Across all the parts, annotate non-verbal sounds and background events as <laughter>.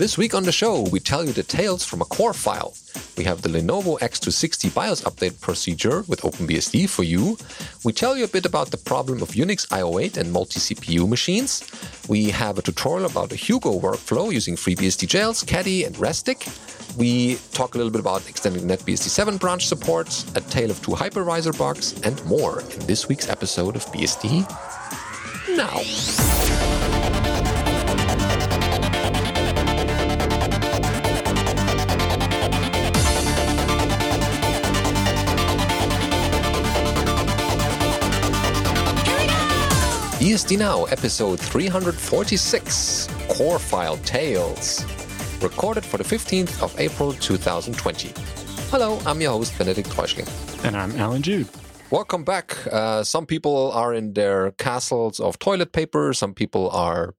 This week on the show, we tell you the tales from a core file. We have the Lenovo X260 BIOS update procedure with OpenBSD for you. We tell you a bit about the problem of Unix IO wait and multi-CPU machines. We have a tutorial about a Hugo workflow using FreeBSD jails, Caddy, and Restic. We talk a little bit about extending NetBSD 7 branch support, a tale of two hypervisor bugs, and more in this week's episode of BSD Now. BSD Now, episode 346 Core File Tales, recorded for the 15th of April 2020. Hello, I'm your host, Benedict Reuschling. And I'm Alan Jude. Welcome back. Uh, some people are in their castles of toilet paper, some people are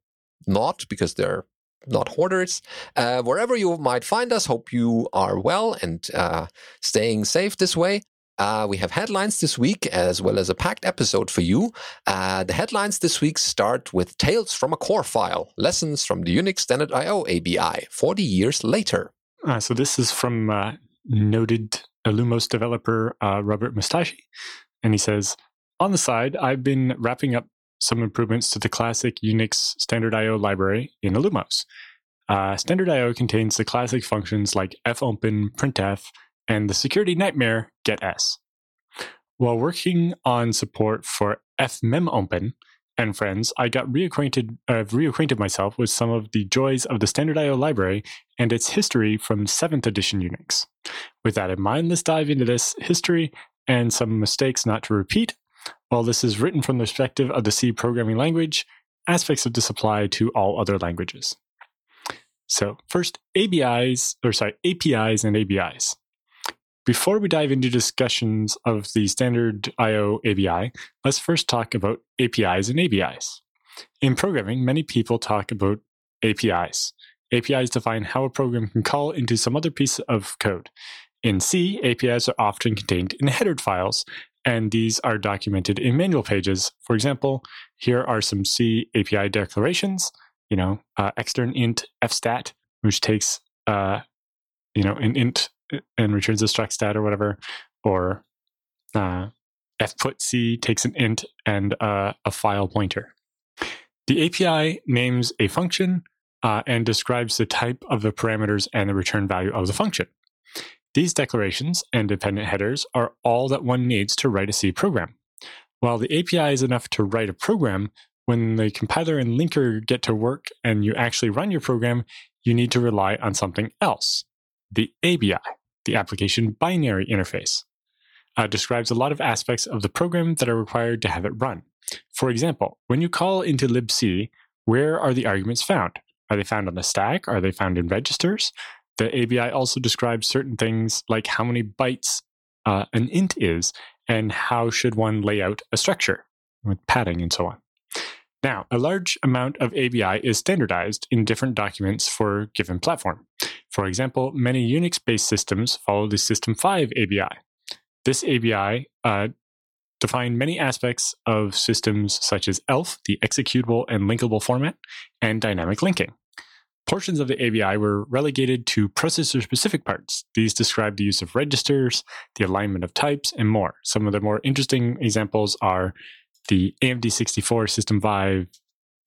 not because they're not hoarders. Uh, wherever you might find us, hope you are well and uh, staying safe this way. Uh, we have headlines this week as well as a packed episode for you. Uh, the headlines this week start with Tales from a Core File, lessons from the Unix Standard IO ABI 40 years later. Uh, so this is from uh, noted Illumos developer uh, Robert Mustacchi. And he says, on the side, I've been wrapping up some improvements to the classic Unix Standard IO library in Illumos. Uh, Standard IO contains the classic functions like fopen, printf, and the security nightmare getS. While working on support for fmemopen and friends, I got reacquainted, uh, reacquainted myself with some of the joys of the standard IO library and its history from 7th edition Unix. With that in mind, let's dive into this history and some mistakes not to repeat. While this is written from the perspective of the C programming language, aspects of this apply to all other languages. So, first, ABIs, or sorry, APIs and ABIs. Before we dive into discussions of the standard IO ABI, let's first talk about APIs and ABIs. In programming, many people talk about APIs. APIs define how a program can call into some other piece of code. In C, APIs are often contained in headered files, and these are documented in manual pages. For example, here are some C API declarations. You know, uh, extern int fstat, which takes uh, you know an int and returns a struct stat or whatever, or uh, fputc takes an int and uh, a file pointer. The API names a function uh, and describes the type of the parameters and the return value of the function. These declarations and dependent headers are all that one needs to write a C program. While the API is enough to write a program, when the compiler and linker get to work and you actually run your program, you need to rely on something else the ABI the application binary interface. Uh, describes a lot of aspects of the program that are required to have it run. For example, when you call into libc, where are the arguments found? Are they found on the stack? Are they found in registers? The ABI also describes certain things like how many bytes uh, an int is and how should one lay out a structure with padding and so on. Now, a large amount of ABI is standardized in different documents for a given platform. For example, many Unix based systems follow the System 5 ABI. This ABI uh, defined many aspects of systems such as ELF, the executable and linkable format, and dynamic linking. Portions of the ABI were relegated to processor specific parts. These describe the use of registers, the alignment of types, and more. Some of the more interesting examples are the AMD 64 System 5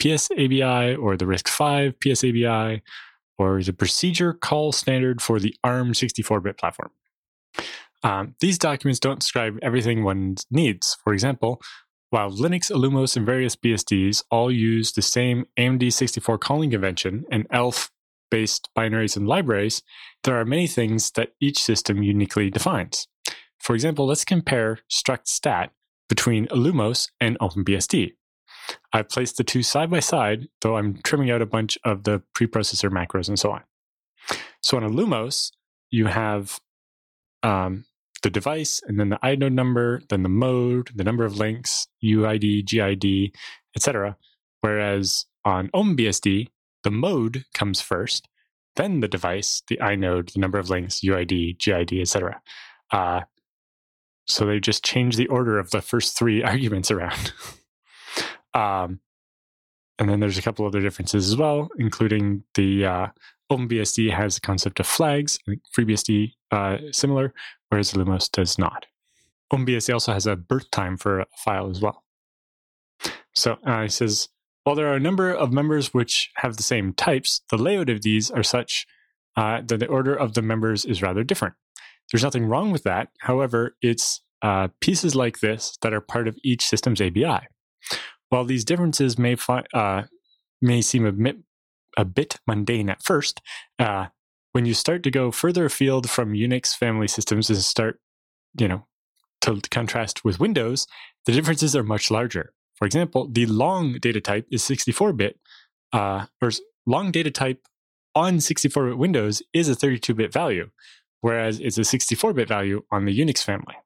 PSABI or the RISC-V PSABI or the procedure call standard for the ARM 64 bit platform. Um, these documents don't describe everything one needs. For example, while Linux, Illumos, and various BSDs all use the same AMD 64 calling convention and ELF based binaries and libraries, there are many things that each system uniquely defines. For example, let's compare struct stat between Illumos and OpenBSD. I've placed the two side by side, though I'm trimming out a bunch of the preprocessor macros and so on. So on Illumos, you have um, the device and then the inode number, then the mode, the number of links, UID, GID, etc. Whereas on OpenBSD, the mode comes first, then the device, the inode, the number of links, UID, GID, etc. Uh, so they just change the order of the first three <laughs> arguments around. Um, and then there's a couple other differences as well, including the uh, OpenBSD has the concept of flags. FreeBSD uh, similar, whereas Illumos does not. OpenBSD also has a birth time for a file as well. So uh, he says, while there are a number of members which have the same types, the layout of these are such uh, that the order of the members is rather different. There's nothing wrong with that. However, it's uh, pieces like this that are part of each system's ABI. While these differences may fi- uh, may seem a bit, a bit mundane at first, uh, when you start to go further afield from Unix family systems and start, you know, to contrast with Windows, the differences are much larger. For example, the long data type is 64-bit, uh, or long data type on 64-bit Windows is a 32-bit value, whereas it's a 64-bit value on the Unix family.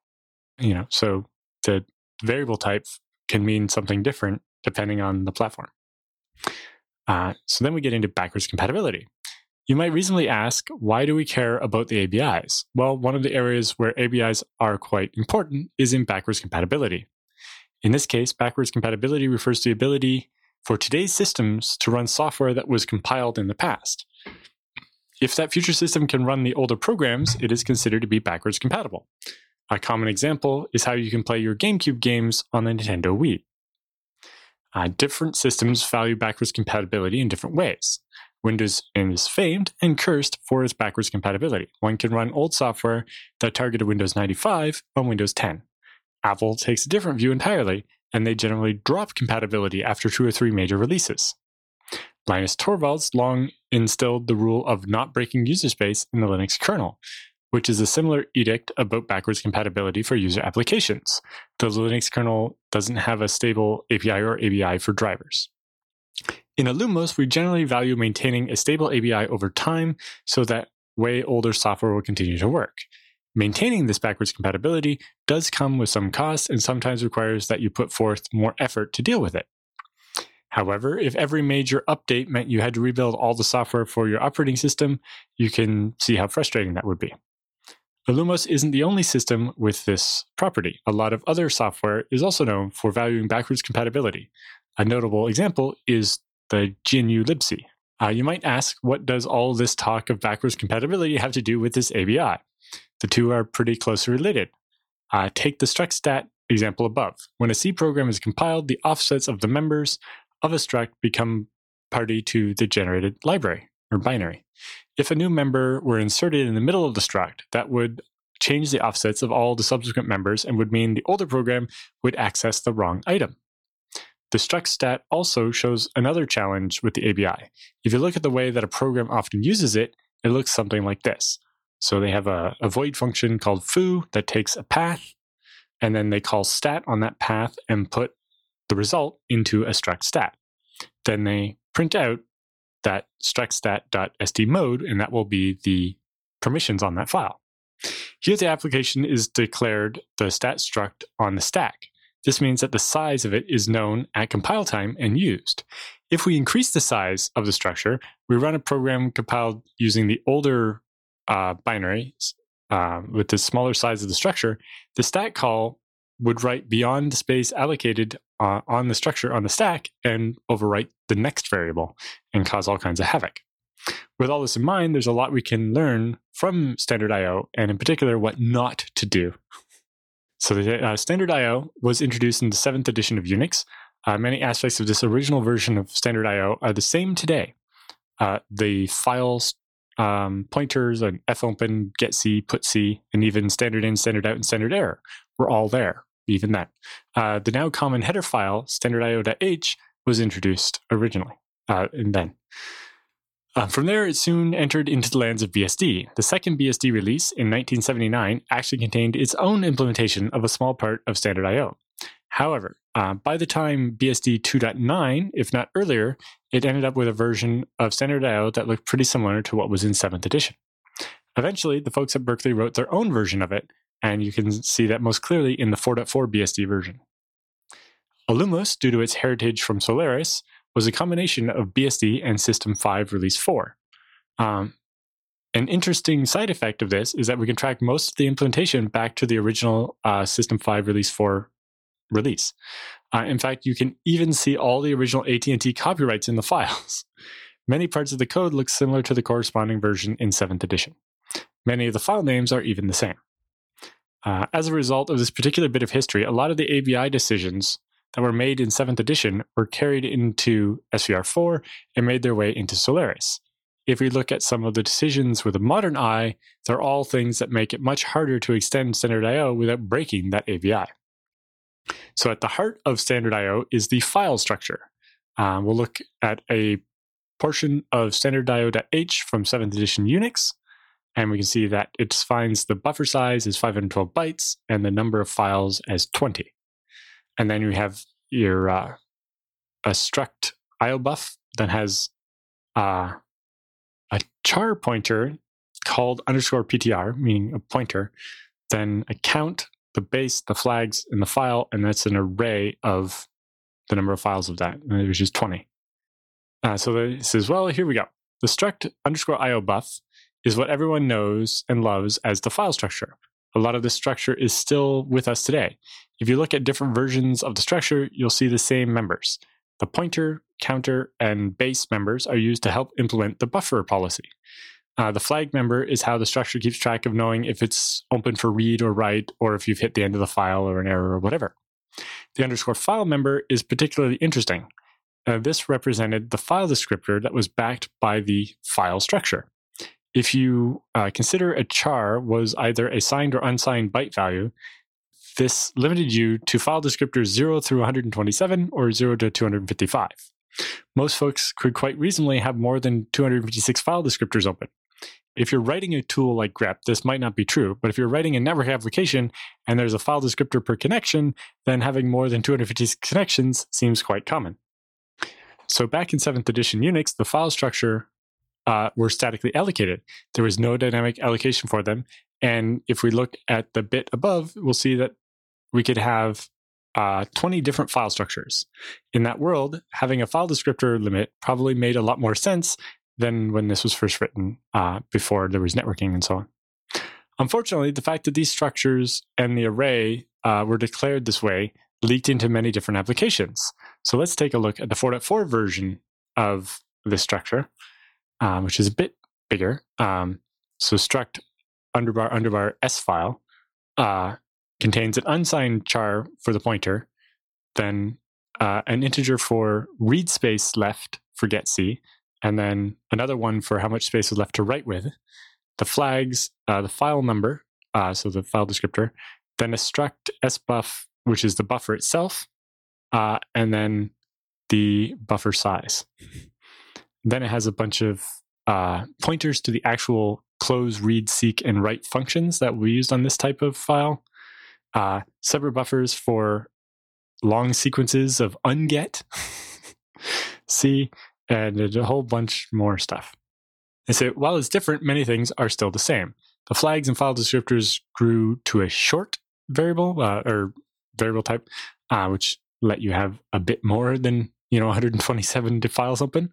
You know, so the variable type can mean something different depending on the platform. Uh, so then we get into backwards compatibility. You might reasonably ask, why do we care about the ABIs? Well, one of the areas where ABIs are quite important is in backwards compatibility. In this case, backwards compatibility refers to the ability for today's systems to run software that was compiled in the past. If that future system can run the older programs, it is considered to be backwards compatible. A common example is how you can play your GameCube games on the Nintendo Wii. Uh, different systems value backwards compatibility in different ways. Windows is famed and cursed for its backwards compatibility. One can run old software that targeted Windows 95 on Windows 10. Apple takes a different view entirely, and they generally drop compatibility after two or three major releases. Linus Torvalds long instilled the rule of not breaking user space in the Linux kernel, which is a similar edict about backwards compatibility for user applications. The Linux kernel doesn't have a stable API or ABI for drivers. In Illumos, we generally value maintaining a stable ABI over time so that way older software will continue to work. Maintaining this backwards compatibility does come with some costs and sometimes requires that you put forth more effort to deal with it. However, if every major update meant you had to rebuild all the software for your operating system, you can see how frustrating that would be. Illumos isn't the only system with this property. A lot of other software is also known for valuing backwards compatibility. A notable example is the GNU libc. Uh, you might ask, what does all this talk of backwards compatibility have to do with this ABI? The two are pretty closely related. Uh, take the struct stat example above. When a C program is compiled, the offsets of the members of a struct become party to the generated library or binary. If a new member were inserted in the middle of the struct, that would change the offsets of all the subsequent members and would mean the older program would access the wrong item. The struct stat also shows another challenge with the ABI. If you look at the way that a program often uses it, it looks something like this. So they have a, a void function called foo that takes a path, and then they call stat on that path and put the result into a struct stat. Then they print out that struct mode, and that will be the permissions on that file. Here, the application is declared the stat struct on the stack. This means that the size of it is known at compile time and used. If we increase the size of the structure, we run a program compiled using the older uh, binary uh, with the smaller size of the structure, the stat call would write beyond the space allocated uh, on the structure on the stack and overwrite the next variable and cause all kinds of havoc. With all this in mind, there's a lot we can learn from standard I/O, and in particular, what not to do. So the uh, standard I/O was introduced in the seventh edition of Unix. Uh, many aspects of this original version of standard I/O are the same today. Uh, the files um, pointers and fopen, getc, putc, and even standard in, standard out, and standard error were all there. Even that. Uh, the now common header file standardio.h was introduced originally, uh, and then. Uh, from there, it soon entered into the lands of BSD. The second BSD release in 1979 actually contained its own implementation of a small part of standard I/O. However, uh, by the time BSD 2.9, if not earlier, it ended up with a version of standard I/O that looked pretty similar to what was in 7th edition. Eventually, the folks at Berkeley wrote their own version of it, and you can see that most clearly in the 4.4 BSD version. Illumos, due to its heritage from Solaris, was a combination of BSD and System 5 Release 4. Um, an interesting side effect of this is that we can track most of the implementation back to the original uh, System 5 Release 4 release. Uh, in fact, you can even see all the original AT&T copyrights in the files. <laughs> Many parts of the code look similar to the corresponding version in 7th edition. Many of the file names are even the same. Uh, as a result of this particular bit of history, a lot of the ABI decisions that were made in 7th edition were carried into SVR4 and made their way into Solaris. If we look at some of the decisions with a modern eye, they're all things that make it much harder to extend standard I/O without breaking that ABI. So at the heart of standard I/O is the file structure. Um, we'll look at a portion of standard I/O.h from 7th edition Unix, and we can see that it defines the buffer size as 512 bytes and the number of files as 20. And then you have your uh, a struct IO buff that has uh, a char pointer called underscore PTR, meaning a pointer, then a count, the base, the flags, and the file, and that's an array of the number of files of that, which is 20. Uh, so this is, well, here we go. The struct underscore IO buff is what everyone knows and loves as the file structure. A lot of this structure is still with us today. If you look at different versions of the structure, you'll see the same members. The pointer, counter, and base members are used to help implement the buffer policy. Uh, the flag member is how the structure keeps track of knowing if it's open for read or write, or if you've hit the end of the file or an error or whatever. The underscore file member is particularly interesting. Uh, this represented the file descriptor that was backed by the file structure if you uh, consider a char was either a signed or unsigned byte value, this limited you to file descriptors 0 through 127 or 0 to 255. Most folks could quite reasonably have more than 256 file descriptors open. If you're writing a tool like grep, this might not be true, but if you're writing a network application and there's a file descriptor per connection, then having more than 256 connections seems quite common. So back in 7th edition Unix, the file structure uh, were statically allocated. There was no dynamic allocation for them. And if we look at the bit above, we'll see that we could have uh, 20 different file structures. In that world, having a file descriptor limit probably made a lot more sense than when this was first written uh, before there was networking and so on. Unfortunately, the fact that these structures and the array uh, were declared this way leaked into many different applications. So let's take a look at the 4.4 version of this structure um, which is a bit bigger. Um, so struct underbar underbar s file uh, contains an unsigned char for the pointer, then uh, an integer for read space left for get c, and then another one for how much space is left to write with. The flags, uh, the file number, uh, so the file descriptor, then a struct sbuff, which is the buffer itself, uh, and then the buffer size. Then it has a bunch of uh, pointers to the actual close, read, seek, and write functions that we used on this type of file. Uh, separate buffers for long sequences of unget, <laughs> see, and a whole bunch more stuff. And so while it's different, many things are still the same. The flags and file descriptors grew to a short variable uh, or variable type, uh, which let you have a bit more than you know 127 files open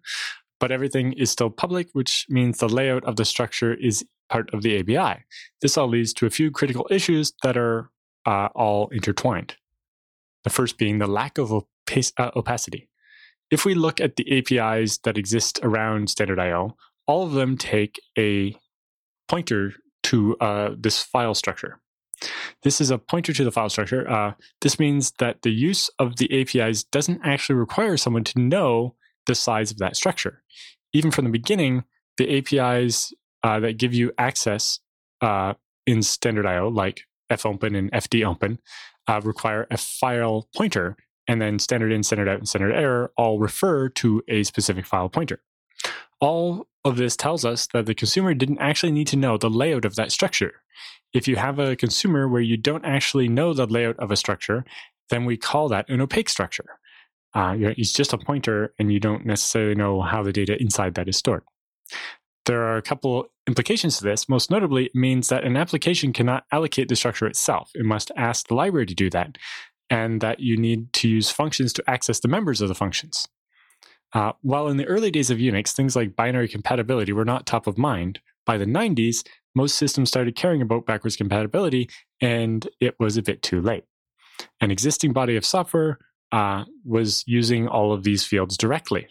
but everything is still public, which means the layout of the structure is part of the ABI. This all leads to a few critical issues that are uh, all intertwined. The first being the lack of uh, opacity. If we look at the APIs that exist around Standard I/O, all of them take a pointer to uh, this file structure. This is a pointer to the file structure. Uh, this means that the use of the APIs doesn't actually require someone to know the size of that structure. Even from the beginning, the APIs uh, that give you access uh, in standard IO, like fopen and fdopen, uh, require a file pointer, and then standard in, standard out, and standard error all refer to a specific file pointer. All of this tells us that the consumer didn't actually need to know the layout of that structure. If you have a consumer where you don't actually know the layout of a structure, then we call that an opaque structure. Uh, it's just a pointer, and you don't necessarily know how the data inside that is stored. There are a couple implications to this. Most notably, it means that an application cannot allocate the structure itself. It must ask the library to do that, and that you need to use functions to access the members of the functions. Uh, while in the early days of Unix, things like binary compatibility were not top of mind, by the 90s, most systems started caring about backwards compatibility, and it was a bit too late. An existing body of software uh, was using all of these fields directly.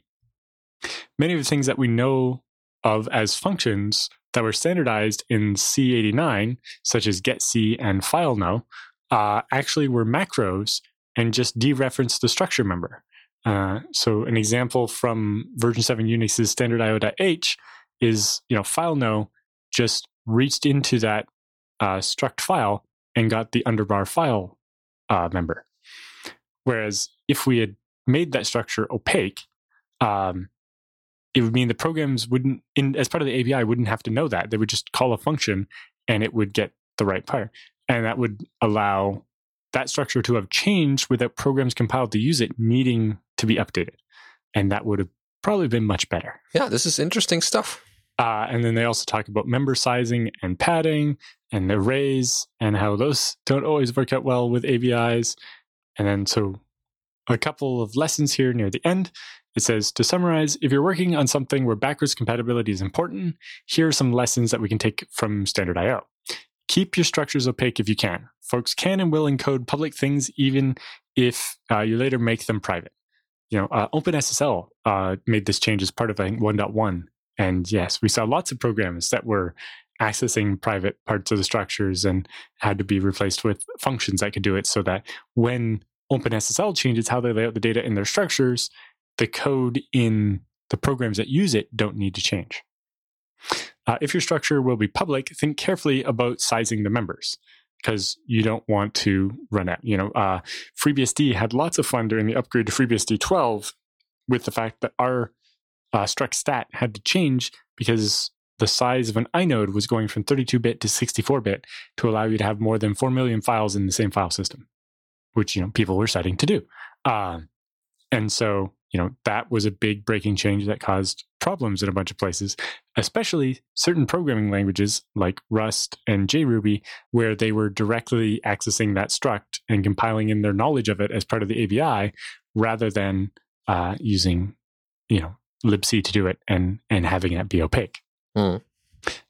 Many of the things that we know of as functions that were standardized in C89, such as getC and fileno, uh, actually were macros and just dereferenced the structure member. Uh, so an example from version 7 Unix's standard IO.h is, you know, fileno just reached into that uh, struct file and got the underbar file uh, member. Whereas if we had made that structure opaque, um, it would mean the programs wouldn't, in, as part of the API, wouldn't have to know that. They would just call a function and it would get the right pair. And that would allow that structure to have changed without programs compiled to use it needing to be updated. And that would have probably been much better. Yeah, this is interesting stuff. Uh, and then they also talk about member sizing and padding and arrays and how those don't always work out well with ABIs. And then, so a couple of lessons here near the end. It says to summarize, if you're working on something where backwards compatibility is important, here are some lessons that we can take from standard IO. Keep your structures opaque if you can. Folks can and will encode public things even if uh, you later make them private. You know, uh, OpenSSL uh, made this change as part of I think 1.1, and yes, we saw lots of programs that were accessing private parts of the structures and had to be replaced with functions that could do it, so that when OpenSSL changes how they lay out the data in their structures, the code in the programs that use it don't need to change. Uh, if your structure will be public, think carefully about sizing the members because you don't want to run out. You know, uh, FreeBSD had lots of fun during the upgrade to FreeBSD 12 with the fact that our uh, struct stat had to change because the size of an inode was going from 32-bit to 64-bit to allow you to have more than 4 million files in the same file system, which, you know, people were starting to do. Uh, and so you know that was a big breaking change that caused problems in a bunch of places especially certain programming languages like rust and jruby where they were directly accessing that struct and compiling in their knowledge of it as part of the ABI rather than uh, using you know libc to do it and and having it be opaque mm.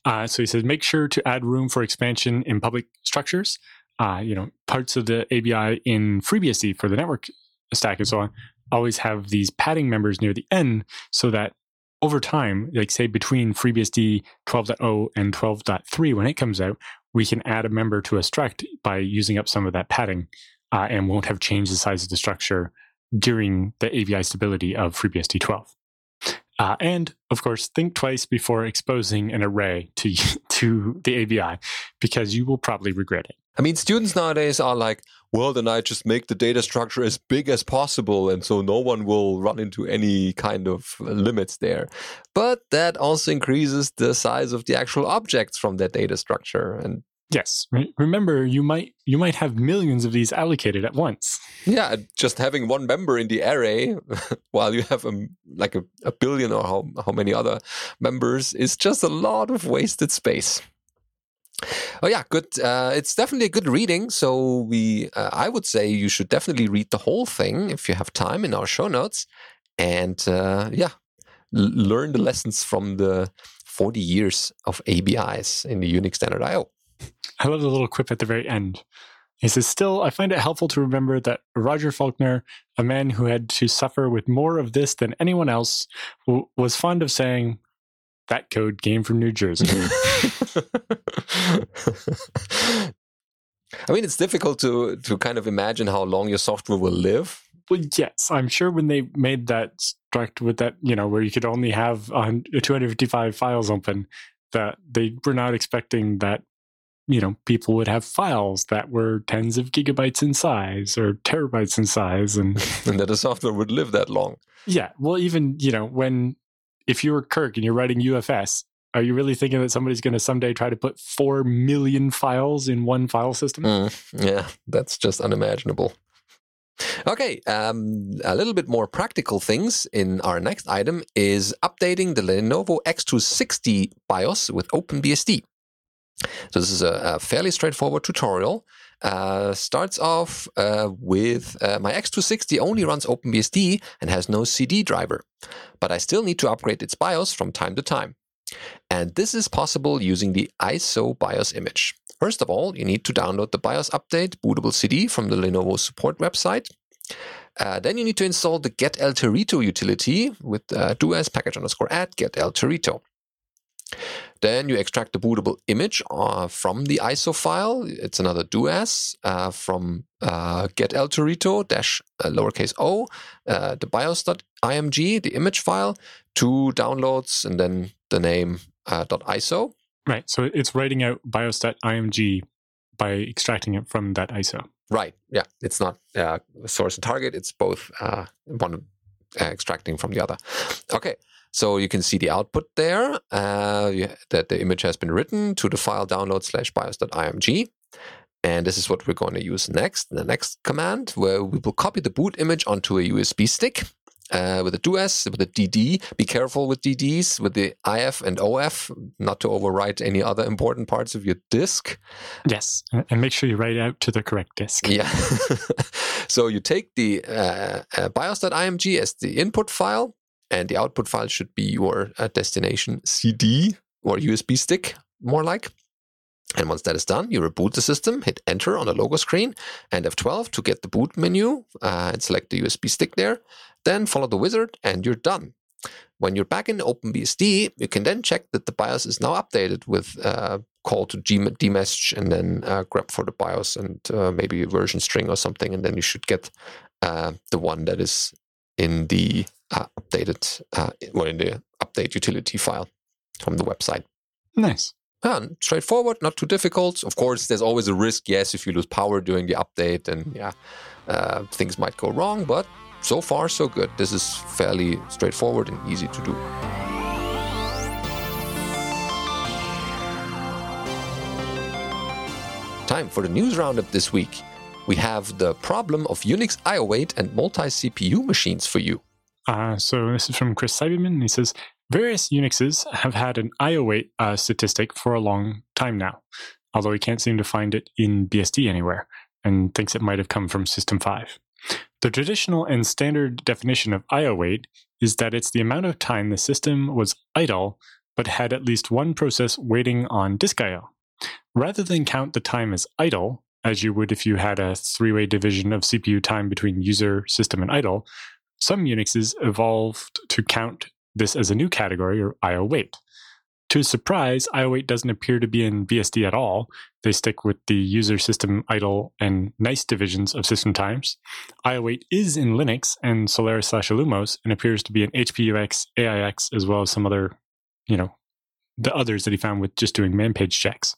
uh, so he says make sure to add room for expansion in public structures uh, you know parts of the abi in freebsd for the network stack and so on always have these padding members near the end so that over time, like say between FreeBSD 12.0 and 12.3, when it comes out, we can add a member to a struct by using up some of that padding uh, and won't have changed the size of the structure during the ABI stability of FreeBSD 12. Uh, and of course, think twice before exposing an array to <laughs> to the ABI because you will probably regret it. I mean, students nowadays are like, well, then I just make the data structure as big as possible. And so no one will run into any kind of limits there. But that also increases the size of the actual objects from that data structure. And Yes. Remember, you might you might have millions of these allocated at once. Yeah, just having one member in the array <laughs> while you have a, like a, a billion or how, how many other members is just a lot of wasted space. Oh yeah, good. Uh, it's definitely a good reading. So we, uh, I would say, you should definitely read the whole thing if you have time in our show notes, and uh, yeah, learn the lessons from the 40 years of ABIs in the Unix standard I/O. I love the little quip at the very end. He says, Still, I find it helpful to remember that Roger Faulkner, a man who had to suffer with more of this than anyone else, w- was fond of saying, that code came from New Jersey. <laughs> I mean, it's difficult to to kind of imagine how long your software will live. Well, yes, I'm sure when they made that struct with that, you know, where you could only have 255 files open, that they were not expecting that, you know, people would have files that were tens of gigabytes in size or terabytes in size, and <laughs> and that the software would live that long. Yeah, well, even you know when if you were Kirk and you're writing UFS, are you really thinking that somebody's going to someday try to put 4 million files in one file system? Mm, yeah, that's just unimaginable. Okay, um, a little bit more practical things in our next item is updating the Lenovo X260 BIOS with OpenBSD. So this is a, a fairly straightforward tutorial. Uh, starts off uh, with uh, my X260 only runs OpenBSD and has no CD driver, but I still need to upgrade its BIOS from time to time. And this is possible using the ISO BIOS image. First of all, you need to download the BIOS update bootable CD from the Lenovo support website. Uh, then you need to install the geteltorito utility with uh, doas package underscore add geteltorito. Then you extract the bootable image uh, from the ISO file. It's another doas uh, from uh, geteltorito dash uh, lowercase o, uh, the bios.img, the image file, two downloads, and then the name uh, .iso. Right. So it's writing out bios.img by extracting it from that ISO. Right. Yeah. It's not uh, source and target. It's both uh, one uh, extracting from the other. Okay. So you can see the output there uh, that the image has been written to the file download slash bios.img. And this is what we're going to use next, the next command, where we will copy the boot image onto a USB stick uh, with a doas, with a DD. Be careful with DDs, with the IF and OF, not to overwrite any other important parts of your disk. Yes, and make sure you write out to the correct disk. Yeah. <laughs> so you take the uh, uh, bios.img as the input file, and the output file should be your uh, destination CD or USB stick, more like. And once that is done, you reboot the system, hit enter on the logo screen, and F12 to get the boot menu uh, and select the USB stick there. Then follow the wizard, and you're done. When you're back in OpenBSD, you can then check that the BIOS is now updated with uh, call to dmesg and then uh, grep for the BIOS and uh, maybe a version string or something, and then you should get uh, the one that is in the uh, updated, uh, well, in the update utility file from the website. Nice. Yeah, straightforward, not too difficult. Of course, there's always a risk. Yes, if you lose power during the update, and yeah, uh, things might go wrong. But so far, so good. This is fairly straightforward and easy to do. Time for the news roundup this week. We have the problem of Unix IO wait and multi CPU machines for you. Uh, so this is from Chris Siebenmann. He says various Unixes have had an IO wait uh, statistic for a long time now, although he can't seem to find it in BSD anywhere and thinks it might have come from System 5. The traditional and standard definition of IO wait is that it's the amount of time the system was idle but had at least one process waiting on disk IO. Rather than count the time as idle, as you would if you had a three way division of CPU time between user, system, and idle, some Unixes evolved to count this as a new category, or IO wait. To his surprise, IO wait doesn't appear to be in BSD at all. They stick with the user system idle and nice divisions of system times. IO wait is in Linux and Solaris slash Illumos and appears to be in HPUX, AIX, as well as some other, you know, the others that he found with just doing man page checks.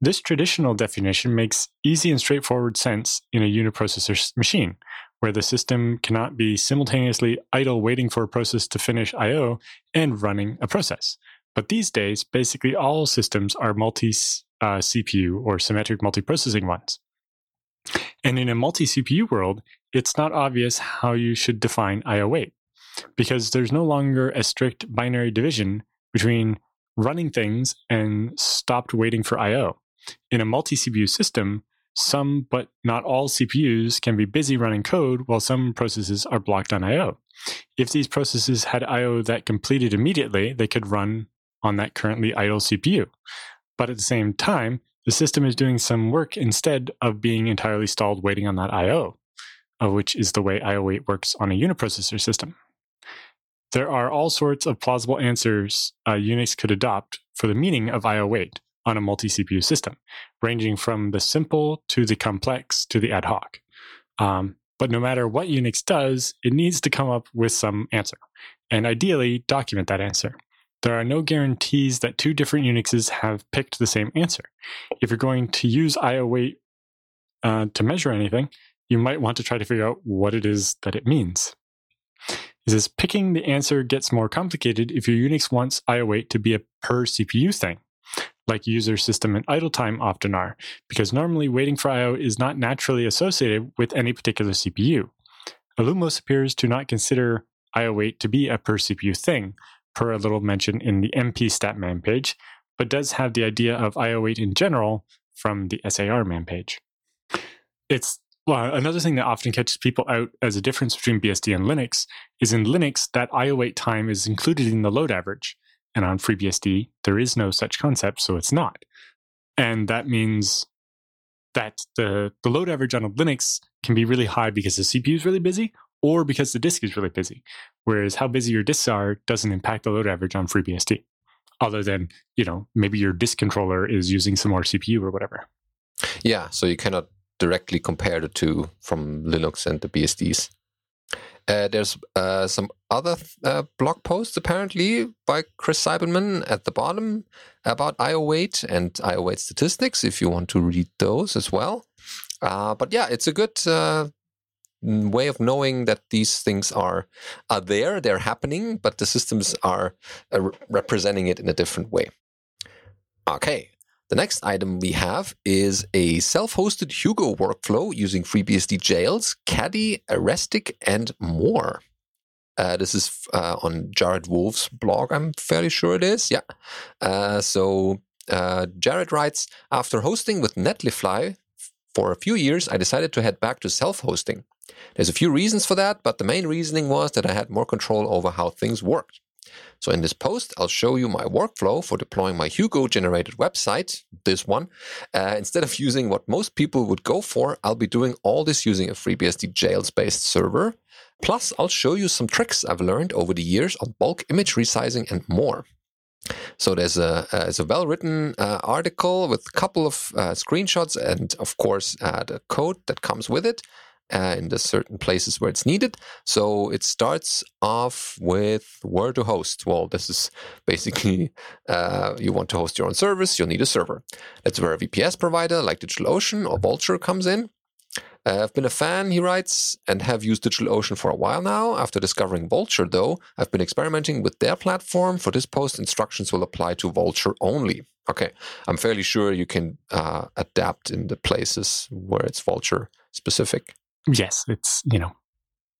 This traditional definition makes easy and straightforward sense in a uniprocessor machine where the system cannot be simultaneously idle waiting for a process to finish I/O and running a process. But these days, basically all systems are multi uh, CPU or symmetric multiprocessing ones. And in a multi CPU world, it's not obvious how you should define IO wait because there's no longer a strict binary division between running things and stopped waiting for IO. In a multi CPU system, some but not all CPUs can be busy running code while some processes are blocked on I/O. If these processes had I/O that completed immediately, they could run on that currently idle CPU. But at the same time, the system is doing some work instead of being entirely stalled waiting on that I/O, which is the way IO wait works on a uniprocessor system. There are all sorts of plausible answers uh, Unix could adopt for the meaning of IO wait on a multi CPU system, ranging from the simple to the complex to the ad hoc. Um, but no matter what Unix does, it needs to come up with some answer, and ideally document that answer. There are no guarantees that two different Unixes have picked the same answer. If you're going to use IO wait uh, to measure anything, you might want to try to figure out what it is that it means. Is this picking the answer gets more complicated if your Unix wants IO wait to be a per CPU thing like user system and idle time often are, because normally waiting for I/O is not naturally associated with any particular CPU. Illumos appears to not consider I/O wait to be a per CPU thing, per a little mention in the MP stat man page, but does have the idea of I/O wait in general from the SAR man page. It's well, another thing that often catches people out as a difference between BSD and Linux is in Linux that IO wait time is included in the load average, and on FreeBSD, there is no such concept, so it's not. And that means that the, the load average on a Linux can be really high because the CPU is really busy or because the disk is really busy. Whereas how busy your disks are doesn't impact the load average on FreeBSD, other than, you know, maybe your disk controller is using some more CPU or whatever. Yeah, so you cannot directly compare the two from Linux and the BSDs. Uh, there's uh, some other uh, blog posts apparently by Chris Siebenmann at the bottom about IO wait and IO wait statistics if you want to read those as well. Uh, but yeah, it's a good uh, way of knowing that these things are are there, they're happening, but the systems are uh, representing it in a different way. Okay, the next item we have is a self-hosted Hugo workflow using FreeBSD jails, Caddy, Restic, and more. Uh, this is uh, on Jared Wolff's blog, I'm fairly sure it is. Yeah. Uh, so uh, Jared writes After hosting with Netlify for a few years, I decided to head back to self hosting. There's a few reasons for that, but the main reasoning was that I had more control over how things worked. So in this post, I'll show you my workflow for deploying my Hugo generated website, this one. Uh, instead of using what most people would go for, I'll be doing all this using a FreeBSD jails based server. Plus, I'll show you some tricks I've learned over the years on bulk image resizing and more. So there's a, uh, a well-written uh, article with a couple of uh, screenshots and, of course, uh, the code that comes with it uh, in the certain places where it's needed. So it starts off with where to host. Well, this is basically <laughs> uh, you want to host your own service, you'll need a server. That's where a VPS provider like DigitalOcean or Vultr comes in. Uh, I've been a fan, he writes, and have used DigitalOcean for a while now. After discovering Vultr, though, I've been experimenting with their platform. For this post, instructions will apply to Vultr only. Okay, I'm fairly sure you can uh, adapt in the places where it's Vultr specific. Yes, it's you know,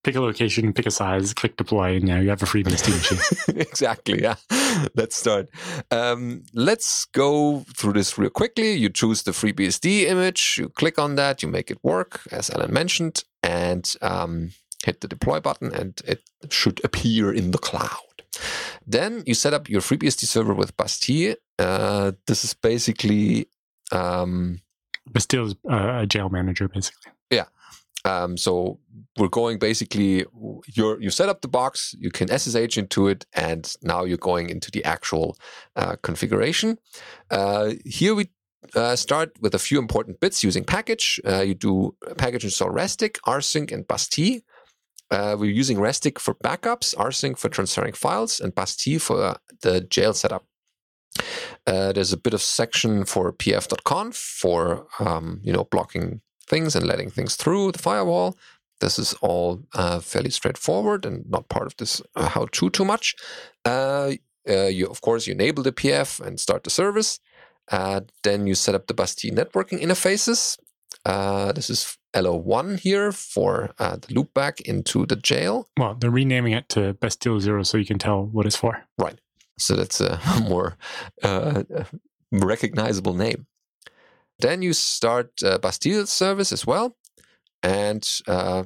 pick a location, pick a size, click deploy, and now you have a FreeBSD machine. <laughs> exactly. Yeah. <laughs> Let's start. Um, let's go through this real quickly. You choose the FreeBSD image, you click on that, you make it work, as Alan mentioned, and um, hit the deploy button, and it should appear in the cloud. Then you set up your FreeBSD server with Bastille. Uh, this is basically um, Bastille is uh, a jail manager, basically. Yeah. Um, so we're going basically you you set up the box, you can SSH into it, and now you're going into the actual uh, configuration. Uh, here we uh, start with a few important bits using package. Uh, you do package install Restic, rsync, and Bastille. Uh, we're using Restic for backups, rsync for transferring files, and Bastille for the jail setup. Uh, there's a bit of section for pf.conf for um, you know blocking things and letting things through the firewall. This is all uh, fairly straightforward and not part of this uh, how-to too much. Uh, uh you, of course, you enable the PF and start the service. Uh, then you set up the Bastille networking interfaces. Uh, this is LO1 here for the loopback into the jail. Well, they're renaming it to Bastille Zero so you can tell what it's for. Right. So that's a <laughs> more recognizable name. Then you start uh, Bastille service as well. And uh,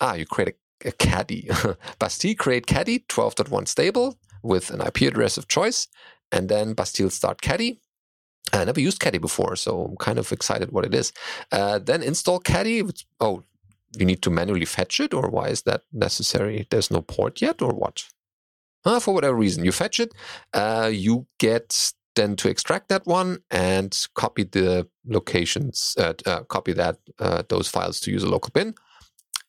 ah, you create a, a caddy. <laughs> Bastille create caddy 12.1 stable with an IP address of choice. And then Bastille start caddy. I never used caddy before, so I'm kind of excited what it is. Uh, then install caddy. Oh, you need to manually fetch it, or why is that necessary? There's no port yet, or what? Uh, for whatever reason, you fetch it. Uh, you get then to extract that one and copy the locations, uh, uh, copy that uh, those files to use a local bin,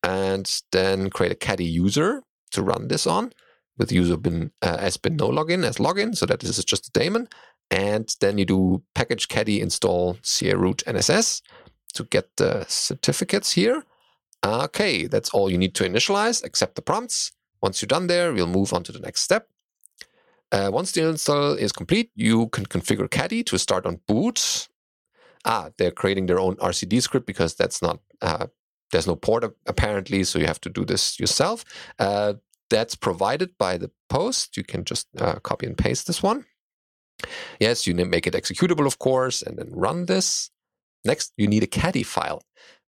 and then create a caddy user to run this on with user bin uh, as bin no login as login, so that this is just a daemon. And then you do package caddy install ca root nss to get the certificates here. Okay, that's all you need to initialize, accept the prompts. Once you're done there, we'll move on to the next step. Uh, once the install is complete, you can configure Caddy to start on boot. Ah, they're creating their own RCD script because that's not uh, there's no port apparently, so you have to do this yourself. Uh, that's provided by the post. You can just uh, copy and paste this one. Yes, you make it executable, of course, and then run this. Next, you need a caddy file.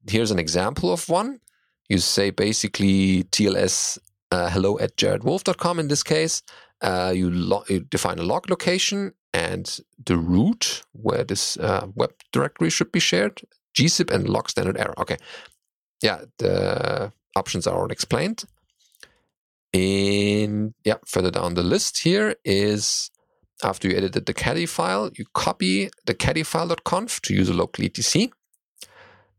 Here's an example of one. You say basically TLS uh, hello at jaredwolff.com in this case, uh, you, lo- you, define a log location and the root where this uh, web directory should be shared, gzip and log standard error. Okay. Yeah, the options are all explained. In yeah, further down the list here is after you edited the caddy file, you copy the caddyfile.conf to use a local etc.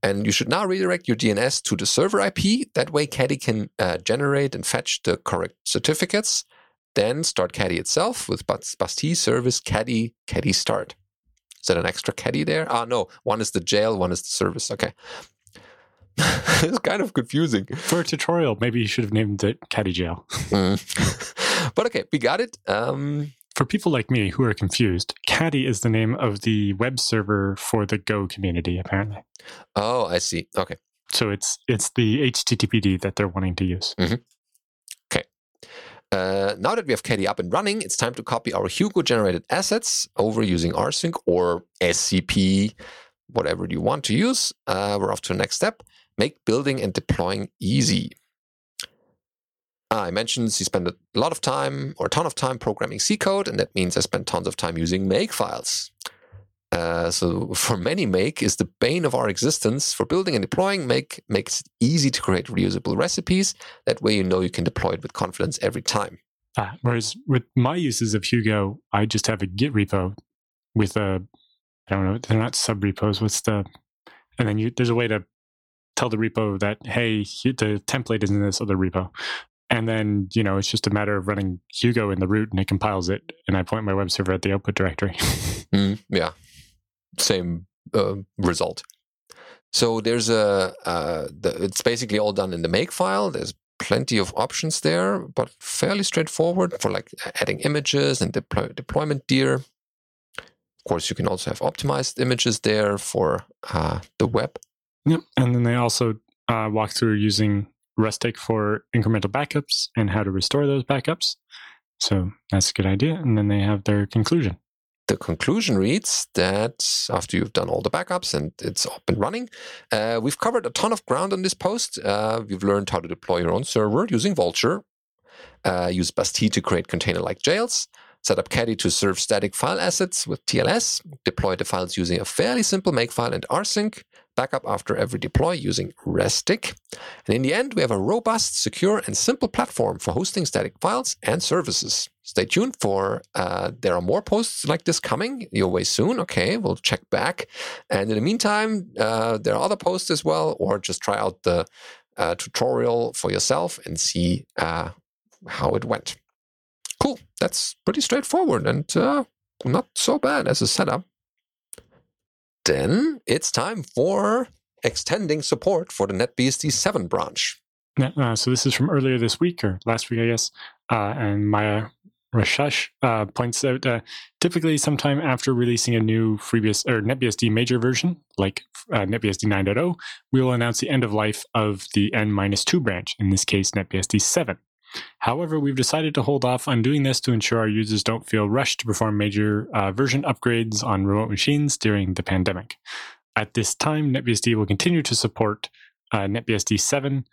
And you should now redirect your DNS to the server IP. That way, Caddy can uh, generate and fetch the correct certificates. Then start Caddy itself with Bastille service Caddy Caddy start. Is that an extra Caddy there? Ah, no. One is the jail, one is the service. Okay. <laughs> it's kind of confusing. For a tutorial, maybe you should have named it Caddy Jail. mm. <laughs> But okay, we got it. Um, for people like me who are confused, Caddy is the name of the web server for the Go community, apparently. Oh, I see. Okay. So it's it's the HTTPD that they're wanting to use. Mm-hmm. Uh, now that we have Caddy up and running, it's time to copy our Hugo generated assets over using rsync or SCP, whatever you want to use. Uh, we're off to the next step. Make building and deploying easy. I mentioned he spent a lot of time or a ton of time programming C code, and that means I spent tons of time using make files. Uh, so <laughs> for many, make is the bane of our existence. For building and deploying, make makes it easy to create reusable recipes. That way, you know you can deploy it with confidence every time. Ah, whereas with my uses of Hugo, I just have a Git repo with a I don't know, they're not sub repos. What's the and then you there's a way to tell the repo that hey, the template is in this other repo. And then, you know, it's just a matter of running Hugo in the root and it compiles it. And I point my web server at the output directory. <laughs> mm, yeah. Same uh, result. So there's a, uh, the, it's basically all done in the make file. There's plenty of options there, but fairly straightforward for like adding images and deploy, deployment dir. Of course, you can also have optimized images there for uh, the web. Yep. And then they also uh, walk through using Restic for incremental backups and how to restore those backups. So that's a good idea. And then they have their conclusion. The conclusion reads that after you've done all the backups and it's up and running, uh, we've covered a ton of ground on this post. Uh, we've learned how to deploy your own server using Vultr, uh, use Bastille to create container like jails, set up Caddy to serve static file assets with TLS, deploy the files using a fairly simple makefile and rsync, backup after every deploy using Restic. And in the end, we have a robust, secure, and simple platform for hosting static files and services. Stay tuned for uh, there are more posts like this coming your way soon. Okay, we'll check back. And in the meantime, uh, there are other posts as well, or just try out the uh, tutorial for yourself and see uh, how it went. Cool. That's pretty straightforward and uh, not so bad as a setup then it's time for extending support for the NetBSD 7 branch. Uh, so this is from earlier this week or last week, I guess. Uh, and Maya Rashish uh, points out typically sometime after releasing a new FreeBSD or NetBSD major version, like uh, NetBSD 9.0, we will announce the end of life of the N-2 branch, in this case NetBSD 7. However, we've decided to hold off on doing this to ensure our users don't feel rushed to perform major uh, version upgrades on remote machines during the pandemic. At this time, NetBSD will continue to support uh, NetBSD 7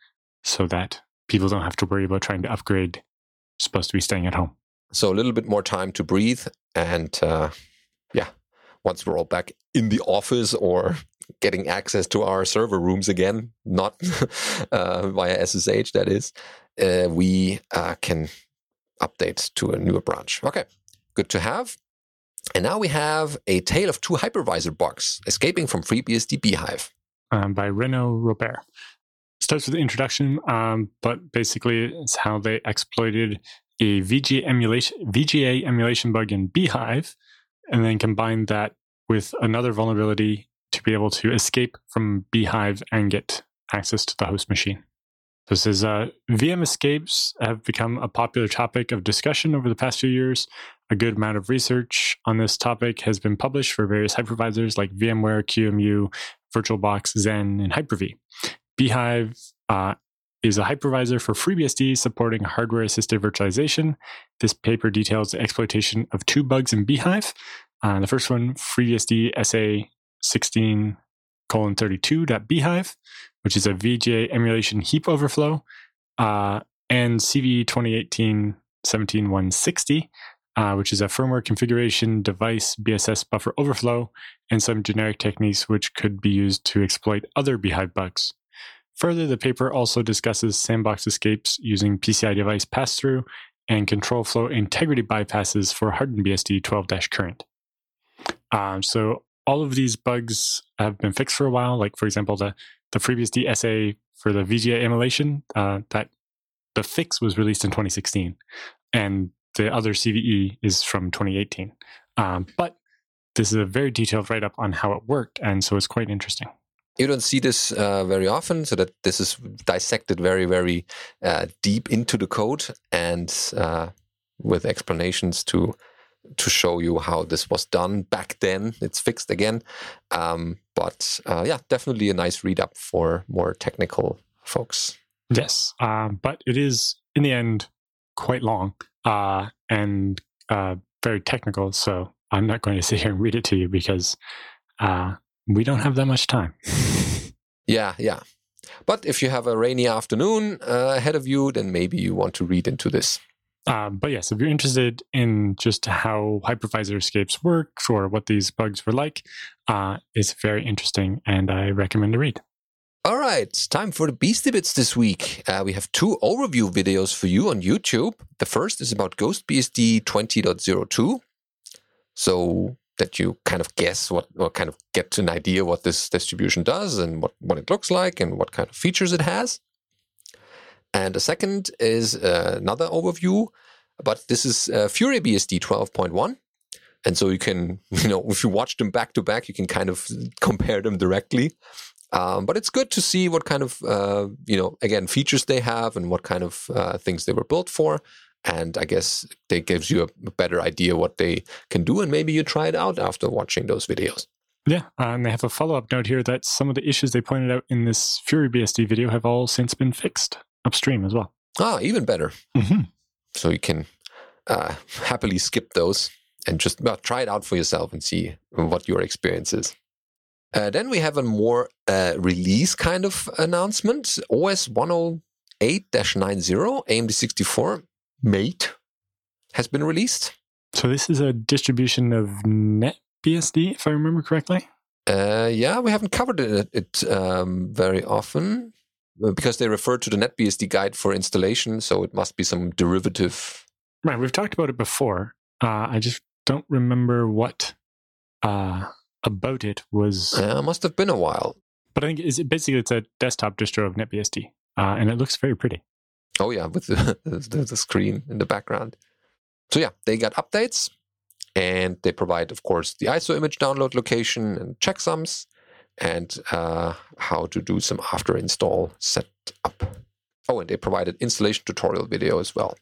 so that people don't have to worry about trying to upgrade, supposed to be staying at home. So a little bit more time to breathe. And uh, yeah, once we're all back in the office or getting access to our server rooms again, not <laughs> uh, via SSH, that is, uh, we uh, can update to a newer branch. Okay, good to have. And now we have a tale of two hypervisor bugs escaping from FreeBSD bhyve. Um, by Reno Robert. Starts with the introduction, um, but basically it's how they exploited a VGA emulation, VGA emulation bug in bhyve and then combined that with another vulnerability to be able to escape from bhyve and get access to the host machine. This is uh, VM escapes have become a popular topic of discussion over the past few years. A good amount of research on this topic has been published for various hypervisors like VMware, QEMU, VirtualBox, Xen, and Hyper-V. bhyve uh, is a hypervisor for FreeBSD supporting hardware assisted virtualization. This paper details the exploitation of two bugs in bhyve. Uh, the first one, FreeBSD SA 16 colon 32.bhyve, which is a VGA emulation heap overflow, uh, and CV 2018 17160, uh, which is a firmware configuration device BSS buffer overflow, and some generic techniques which could be used to exploit other bhyve bugs. Further, the paper also discusses sandbox escapes using PCI device pass through and control flow integrity bypasses for HardenedBSD 12 current. Um, so, all of these bugs have been fixed for a while. Like, for example, the, the FreeBSD SA for the VGA emulation, uh, that the fix was released in 2016. And the other CVE is from 2018. Um, but this is a very detailed write up on how it worked, and so it's quite interesting. You don't see this uh, very often, so that this is dissected very, very uh, deep into the code and uh, with explanations to to show you how this was done back then. It's fixed again, um, but uh, yeah, definitely a nice read up for more technical folks. Yes, um, but it is in the end quite long uh, and uh, very technical. So I'm not going to sit here and read it to you because uh, we don't have that much time. <laughs> yeah, yeah. But if you have a rainy afternoon uh, ahead of you, then maybe you want to read into this. Um, but yes, if you're interested in just how hypervisor escapes work or what these bugs were like, uh, it's very interesting and I recommend to read. All right, time for the Beastie Bits this week. Uh, we have two overview videos for you on YouTube. The first is about GhostBSD 20.02. So that you kind of guess what, or kind of get an idea what this distribution does and what, what it looks like and what kind of features it has. And the second is uh, another overview, but this is uh, FuryBSD 12.1. And so you can, <laughs> you know, if you watch them back to back, you can kind of compare them directly. Um, but it's good to see what kind of, uh, you know, again, features they have and what kind of uh, things they were built for. And I guess it gives you a better idea what they can do. And maybe you try it out after watching those videos. Yeah, and they have a follow up note here that some of the issues they pointed out in this FuryBSD video have all since been fixed upstream as well. Ah, even better. Mm-hmm. So you can uh, happily skip those and just well, try it out for yourself and see what your experience is. Uh, then we have a more uh, release kind of announcement. OS 108-90 AMD64 Mate has been released. So this is a distribution of NetBSD, if I remember correctly. Uh, yeah, we haven't covered it, it um, very often because they refer to the NetBSD guide for installation, so it must be some derivative. Right, we've talked about it before. Uh, I just don't remember what uh, about it was. Yeah, it must have been a while. But I think it's, basically it's a desktop distro of NetBSD, uh, and it looks very pretty. Oh yeah, with <laughs> the, the, the screen in the background. So yeah, they got updates, and they provide, of course, the ISO image download location and checksums, and uh, how to do some after install setup. Oh, and they provided installation tutorial video as well.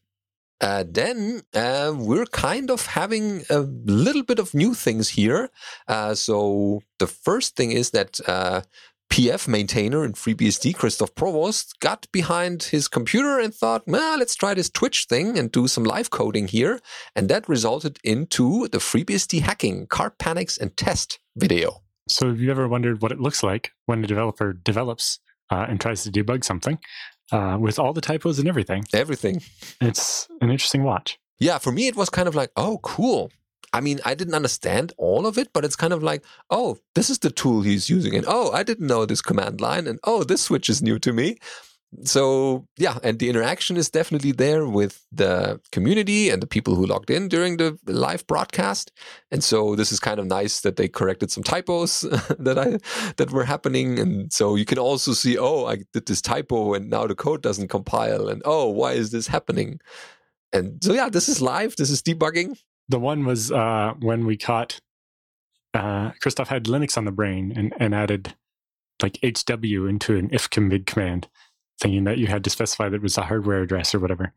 Uh, then uh, we're kind of having a little bit of new things here. Uh, so the first thing is that uh, PF maintainer in FreeBSD, Kristof Provost, got behind his computer and thought, well, let's try this Twitch thing and do some live coding here. And that resulted into the FreeBSD hacking, carp panics, and test video. So have you ever wondered what it looks like when a developer develops uh, and tries to debug something? uh, with all the typos and everything. Everything. It's an interesting watch. Yeah, for me, it was kind of like, oh, cool. I mean, I didn't understand all of it, but it's kind of like, oh, this is the tool he's using. And oh, I didn't know this command line. And oh, this switch is new to me so yeah, and the interaction is definitely there with the community and the people who logged in during the live broadcast. And so this is kind of nice that they corrected some typos <laughs> that I that were happening. And so you can also see, oh, I did this typo and now the code doesn't compile. And oh, why is this happening? And so yeah, this is live. This is debugging. The one was uh, when we caught uh, Kristof had Linux on the brain and, and added like HW into an if ifconfig command thinking that you had to specify that it was a hardware address or whatever.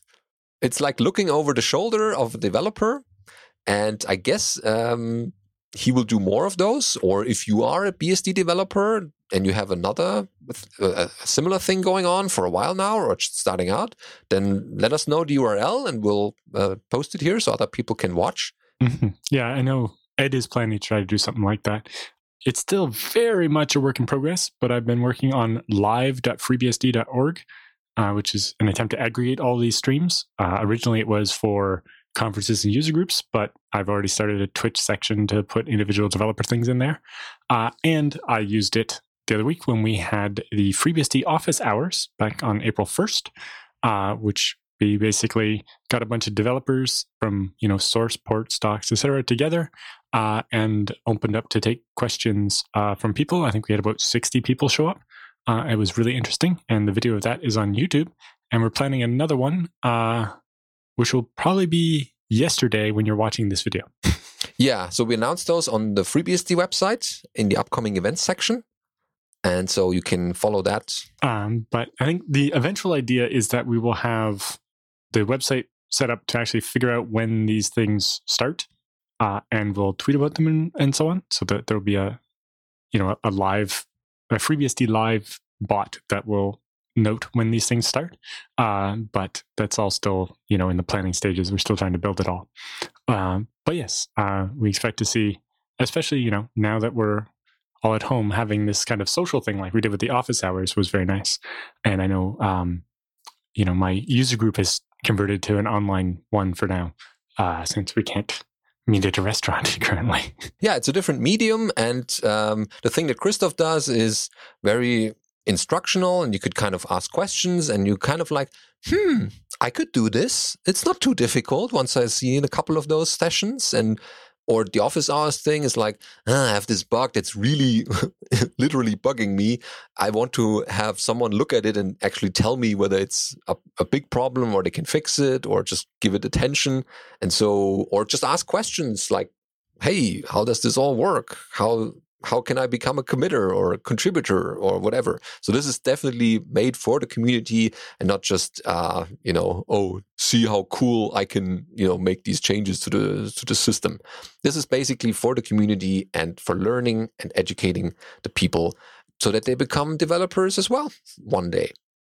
<laughs> it's like looking over the shoulder of a developer, and I guess um, he will do more of those. Or if you are a BSD developer and you have another uh, a similar thing going on for a while now, or just starting out, then let us know the URL and we'll uh, post it here so other people can watch. Mm-hmm. <laughs> Yeah, I know Ed is planning to try to do something like that. It's still very much a work in progress, but I've been working on live.freebsd.org, uh, which is an attempt to aggregate all these streams. Uh, originally, it was for conferences and user groups, but I've already started a Twitch section to put individual developer things in there. Uh, and I used it the other week when we had the FreeBSD office hours back on April 1st, uh, which we basically got a bunch of developers from you know source ports docs etc together uh, and opened up to take questions uh, from people. I think we had about 60 people show up. Uh, it was really interesting and the video of that is on youtube. And we're planning another one uh, which will probably be yesterday when you're watching this video. <laughs> Yeah so we announced those on the freebsd website in the upcoming events section. And so you can follow that. Um, but I think the eventual idea is that we will have the website set up to actually figure out when these things start, uh, and we'll tweet about them and, and so on. So that there will be a, you know, a live, a FreeBSD live bot that will note when these things start. Uh, but that's all still, you know, in the planning stages. We're still trying to build it all. Um, but yes, uh, we expect to see, especially, you know, now that we're all at home, having this kind of social thing like we did with the office hours was very nice. And I know, um, you know, my user group has converted to an online one for now, uh, since we can't meet at a restaurant <laughs> currently. Yeah, it's a different medium. And um, the thing that Kristof does is very instructional and you could kind of ask questions and you kind of like, hmm, I could do this. It's not too difficult once I see a couple of those sessions. And or the office hours thing is like, ah, I have this bug that's really <laughs> literally bugging me. I want to have someone look at it and actually tell me whether it's a, a, big problem or they can fix it or just give it attention. And so, or just ask questions like, hey, how does this all work? How how can I become a committer or a contributor or whatever? So this is definitely made for the community and not just uh, you know, oh, see how cool I can, you know, make these changes to the to the system. This is basically for the community and for learning and educating the people so that they become developers as well one day.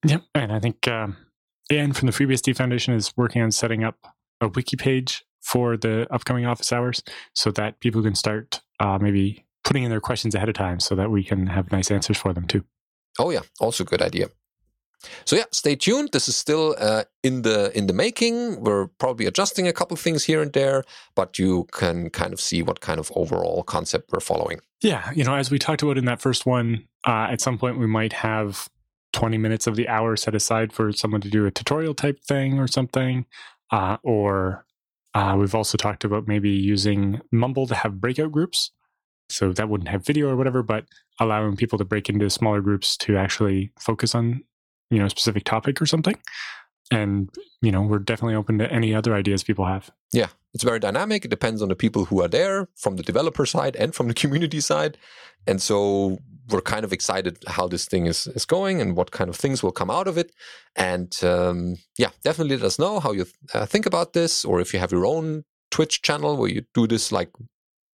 Yeah, and I think um, from the FreeBSD Foundation is working on setting up a wiki page for the upcoming office hours so that people can start uh, maybe putting in their questions ahead of time so that we can have nice answers for them too. Oh yeah, also good idea. So yeah, stay tuned. This is still uh, in the in the making. We're probably adjusting a couple things here and there, but you can kind of see what kind of overall concept we're following. Yeah, you know, as we talked about in that first one, uh, at some point we might have 20 minutes of the hour set aside for someone to do a tutorial type thing or something, uh, or uh, we've also talked about maybe using Mumble to have breakout groups so that wouldn't have video or whatever, but allowing people to break into smaller groups to actually focus on, you know, a specific topic or something. And, you know, we're definitely open to any other ideas people have. Yeah, it's very dynamic. It depends on the people who are there from the developer side and from the <laughs> community side. And so we're kind of excited how this thing is, is going and what kind of things will come out of it. And um, yeah, definitely let us know how you uh, think about this or if you have your own Twitch channel where you do this like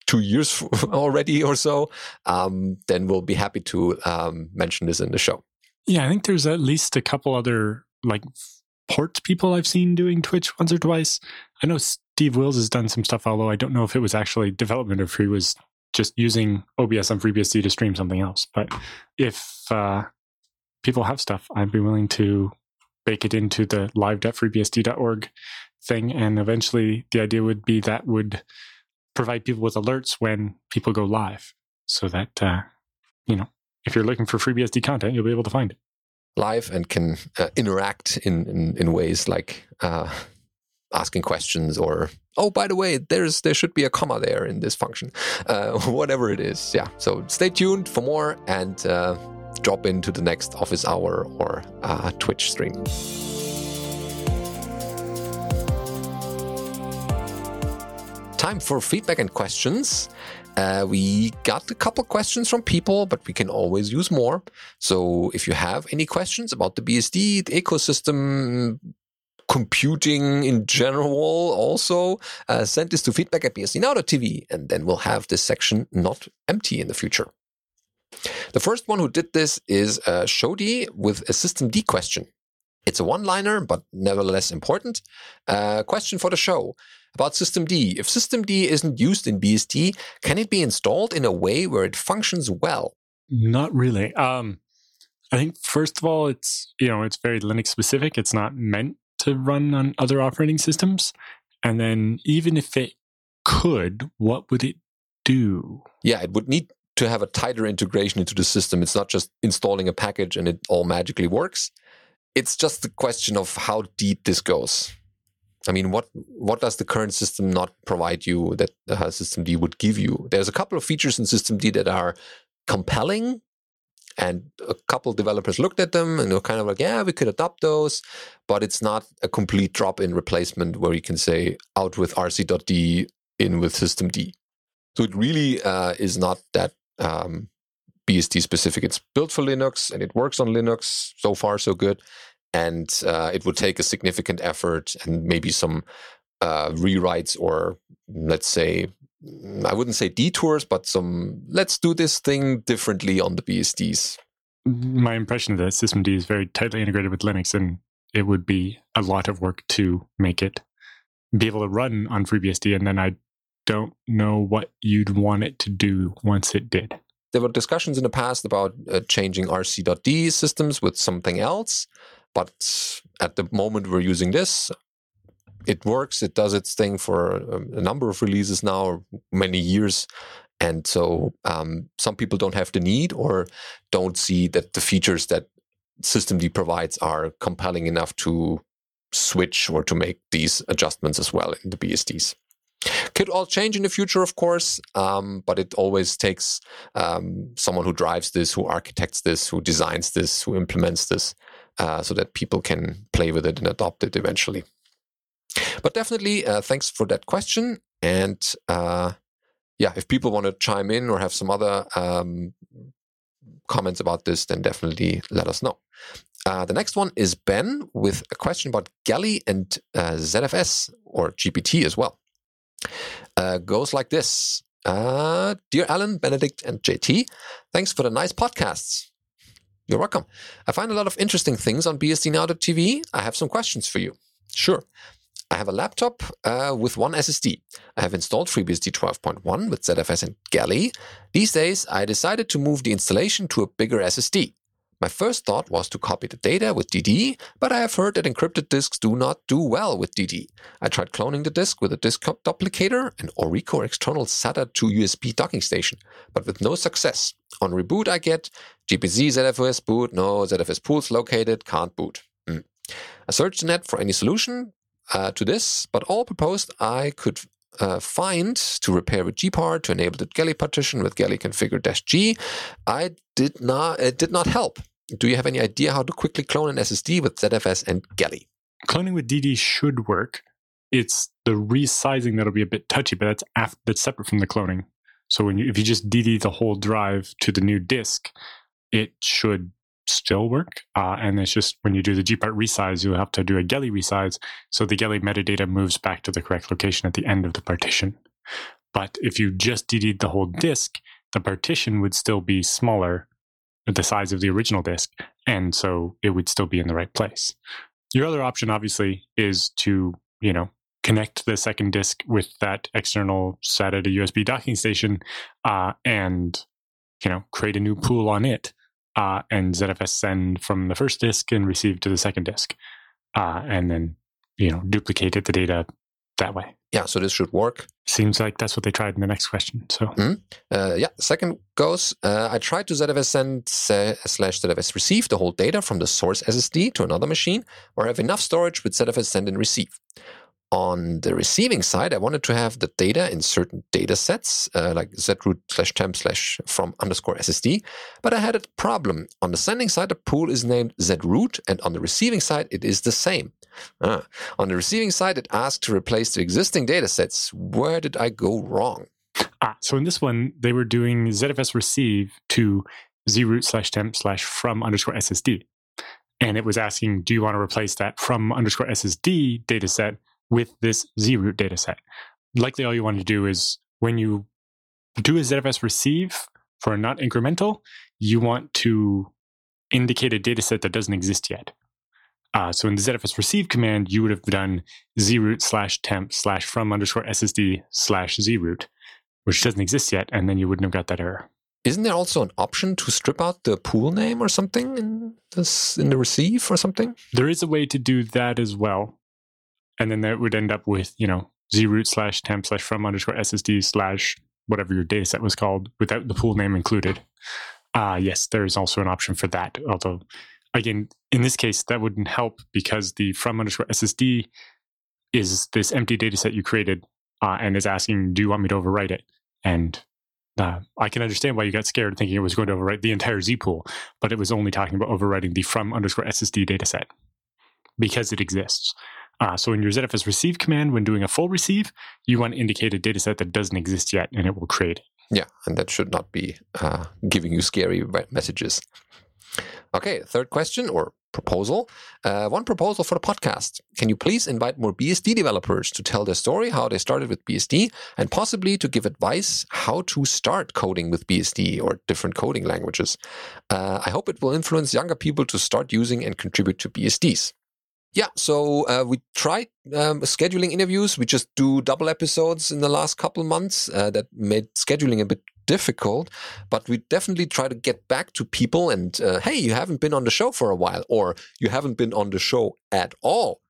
two years <laughs> already or so, um, then we'll be happy to um, mention this in the show. Yeah, I think there's at least a couple other like port people I've seen doing Twitch once or twice. I know Steve Wills has done some stuff, although I don't know if it was actually development or if he was just using OBS on FreeBSD to stream something else. But if uh, people have stuff, I'd be willing to bake it into the live.freebsd.org thing. And eventually the idea would be that would provide people with alerts when people go live so that, uh, you know, if you're looking for FreeBSD content, you'll be able to find it. Live and can uh, interact in, in, in, ways like uh, asking questions or, oh, by the way, there's there should be a comma there in this function, uh, <laughs> whatever it is. Yeah. So stay tuned for more and uh, drop into the next office hour or uh, Twitch stream. Time for feedback and questions. Uh, we got a couple questions from people, but we can always use more. So if you have any questions about the BSD, the ecosystem, computing in general, also uh, send this to feedback at bsdnow.tv, and then we'll have this section not empty in the future. The first one who did this is uh, Shodi with a System D question. It's a one liner, but nevertheless important. Uh, question for the show about systemd. If systemd isn't used in BSD, can it be installed in a way where it functions well? Not really. Um, I think first of all, it's you know it's very Linux specific. It's not meant to run on other operating systems, And then even if it could, what would it do? Yeah, it would need to have a tighter integration into the system. It's not just installing a package and it all magically works. It's just the question of how deep this goes. I mean, what what does the current system not provide you that uh, System D would give you? There's a couple of features in System D that are compelling, and a couple developers looked at them and they're kind of like, yeah, we could adopt those, but it's not a complete drop-in replacement where you can say out with RC.D, in with System D. So it really uh, is not that um, BSD specific. It's built for Linux and it works on Linux. So far, so good and uh, it would take a significant effort and maybe some uh, rewrites or let's say I wouldn't say detours, but some let's do this thing differently on the BSDs. My impression is that Systemd is very tightly integrated with Linux, and it would be a lot of work to make it be able to run on FreeBSD. And then I don't know what you'd want it to do once it did. There were discussions in the past about uh, changing RC.D systems with something else. But at the moment we're using this, it works. It does its thing for a, number of releases now, many years. And so um, some people don't have the need or don't see that the features that Systemd provides are compelling enough to switch or to make these adjustments as well in the BSDs. Could all change in the future, of course, um, but it always takes um, someone who drives this, who architects this, who designs this, who implements this, uh, so that people can play with it and adopt it eventually. But definitely, uh, thanks for that question. And uh, yeah, if people want to chime in or have some other um, comments about this, then definitely let us know. Uh, the next one is Ben with a question about Geli and uh, ZFS or GPT as well. Uh, goes like this. Uh, dear Alan, Benedict, and JT, thanks for the nice podcasts. You're welcome. I find a lot of interesting things on bsdnow.tv. I have some questions for you. Sure. I have a laptop uh, with one SSD. I have installed FreeBSD 12.1 with ZFS and Geli. These days, I decided to move the installation to a bigger SSD. My first thought was to copy the data with DD, but I have heard that encrypted disks do not do well with DD. I tried cloning the disk with a disk duplicator and Orico external SATA to USB docking station, but with no success. On reboot, I get gptzfsboot, no ZFS pools located, can't boot. Mm. I searched the net for any solution uh, to this, but all proposed I could uh, find to repair with gpart to enable the Geli partition with geli configure dash g. I did not it did not help. Do you have any idea how to quickly clone an ssd with zfs and Geli? Cloning with dd should work. It's the resizing that'll be a bit touchy but that's after, that's separate from the cloning. So when you if you just dd the whole drive to the new disk it should still work. Uh, and it's just when you do the gpart resize, you'll have to do a Geli resize. So the Geli metadata moves back to the correct location at the end of the partition. But if you just dd the whole disk, the partition would still be smaller, the size of the original disk. And so it would still be in the right place. Your other option, obviously, is to, you know, connect the second disk with that external SATA to USB docking station uh, and, you know, create a new pool on it uh, and ZFS send from the first disk and receive to the second disk, uh, and then you know duplicated the data that way. Yeah, so this should work. Seems like that's what they tried in the next question. So, mm-hmm. uh, yeah, second goes. Uh, I tried to ZFS send slash ZFS receive the whole data from the source SSD to another machine, or have enough storage with ZFS send and receive on the receiving side, I wanted to have the data in certain data sets, uh, like zroot slash temp slash from underscore SSD. But I had a problem. On the sending side, the pool is named zroot, and on the receiving side, it is the same. Uh, on the receiving side, it asked to replace the existing data sets. Where did I go wrong? Ah, so in this one, they were doing ZFS receive to zroot slash temp slash from underscore SSD. And it was asking, do you want to replace that from underscore SSD data set with this zroot dataset. Likely all you want to do is when you do a ZFS receive for a not incremental, you want to indicate a dataset that doesn't exist yet. Uh, so in the ZFS receive command, you would have done zroot slash temp slash from underscore SSD slash zroot, which doesn't exist yet, and then you wouldn't have got that error. Isn't there also an option to strip out the pool name or something in this in the receive or something? There is a way to do that as well. And then that would end up with you know zroot slash temp slash from underscore ssd slash whatever your data set was called without the pool name included. Uh, yes, there is also an option for that. Although, again, in this case, that wouldn't help because the from underscore SSD is this empty data set you created uh, and is asking, do you want me to overwrite it? And uh, I can understand why you got scared thinking it was going to overwrite the entire Z pool, but it was only talking about overwriting the from underscore SSD data set because it exists. Uh, so in your ZFS receive command, when doing a full receive, you want to indicate a data set that doesn't exist yet, and it will create. Yeah, and that should not be uh, giving you scary messages. Okay, third question or proposal. Uh, one proposal for the podcast. Can you please invite more BSD developers to tell their story, how they started with BSD, and possibly to give advice how to start coding with BSD or different coding languages? Uh, I hope it will influence younger people to start using and contribute to BSDs. Yeah, so uh, we tried um, scheduling interviews. We just do double episodes in the last couple months. Uh, that made scheduling a bit difficult, but we definitely try to get back to people and, uh, hey, you haven't been on the show for a while, or you haven't been on the show at all.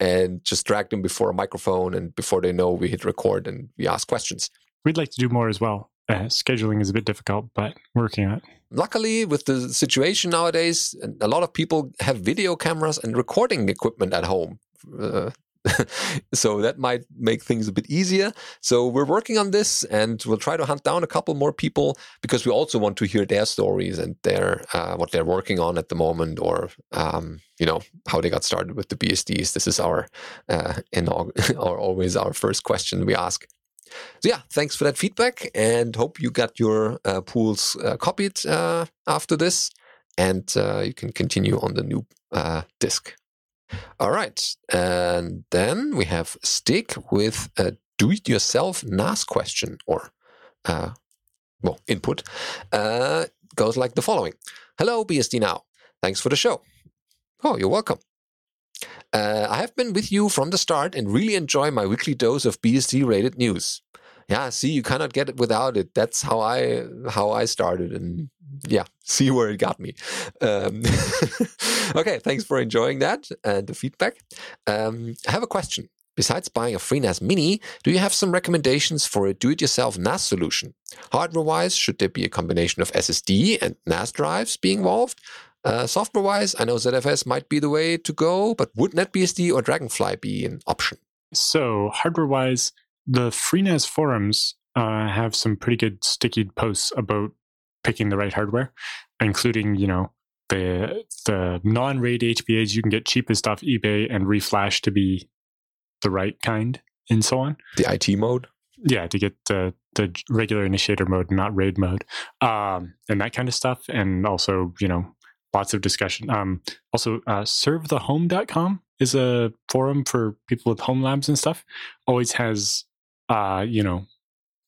And just drag them before a microphone, and before they know, we hit record and we ask questions. We'd like to do more as well. Uh, scheduling is a bit difficult, but working on it. Luckily with the situation nowadays a lot of people have video cameras and recording equipment at home. Uh, <laughs> so that might make things a bit easier. So we're working on this and we'll try to hunt down a couple more people because we also want to hear their stories and their uh, what they're working on at the moment or um, you know how they got started with the bsds this is our uh, in <laughs> our, always our first question we ask so yeah, thanks for that feedback, and hope you got your uh, pools uh, copied uh, after this, and uh, you can continue on the new uh, disk. All right, and then we have Stick with a do-it-yourself NAS question or well input. goes like the following: Hello, BSD Now. Thanks for the show. Oh, you're welcome. Uh, I have been with you from the start and really enjoy my weekly dose of BSD rated news. Yeah, see, you cannot get it without it. That's how I how I started, and yeah, <laughs> see where it got me. Um, <laughs> okay, thanks for enjoying that and the feedback. Um, I have a question. Besides buying a FreeNAS Mini, do you have some recommendations for a do-it-yourself NAS solution? Hardware-wise, should there be a combination of SSD and NAS drives be involved? Uh, software wise, I know ZFS might be the way to go, but would NetBSD or Dragonfly be an option? So, hardware wise, the FreeNAS forums uh, have some pretty good sticky posts about picking the right hardware, including, you know, the the non-RAID HBAs you can get cheapest off eBay and reflash to be the right kind and so on. The IT mode? Yeah, to get the the regular initiator mode, not RAID mode, um, and that kind of stuff. And also, you know, lots of discussion. Um, also, uh, servethehome.com is a forum for people with home labs and stuff. Always has, uh, you know,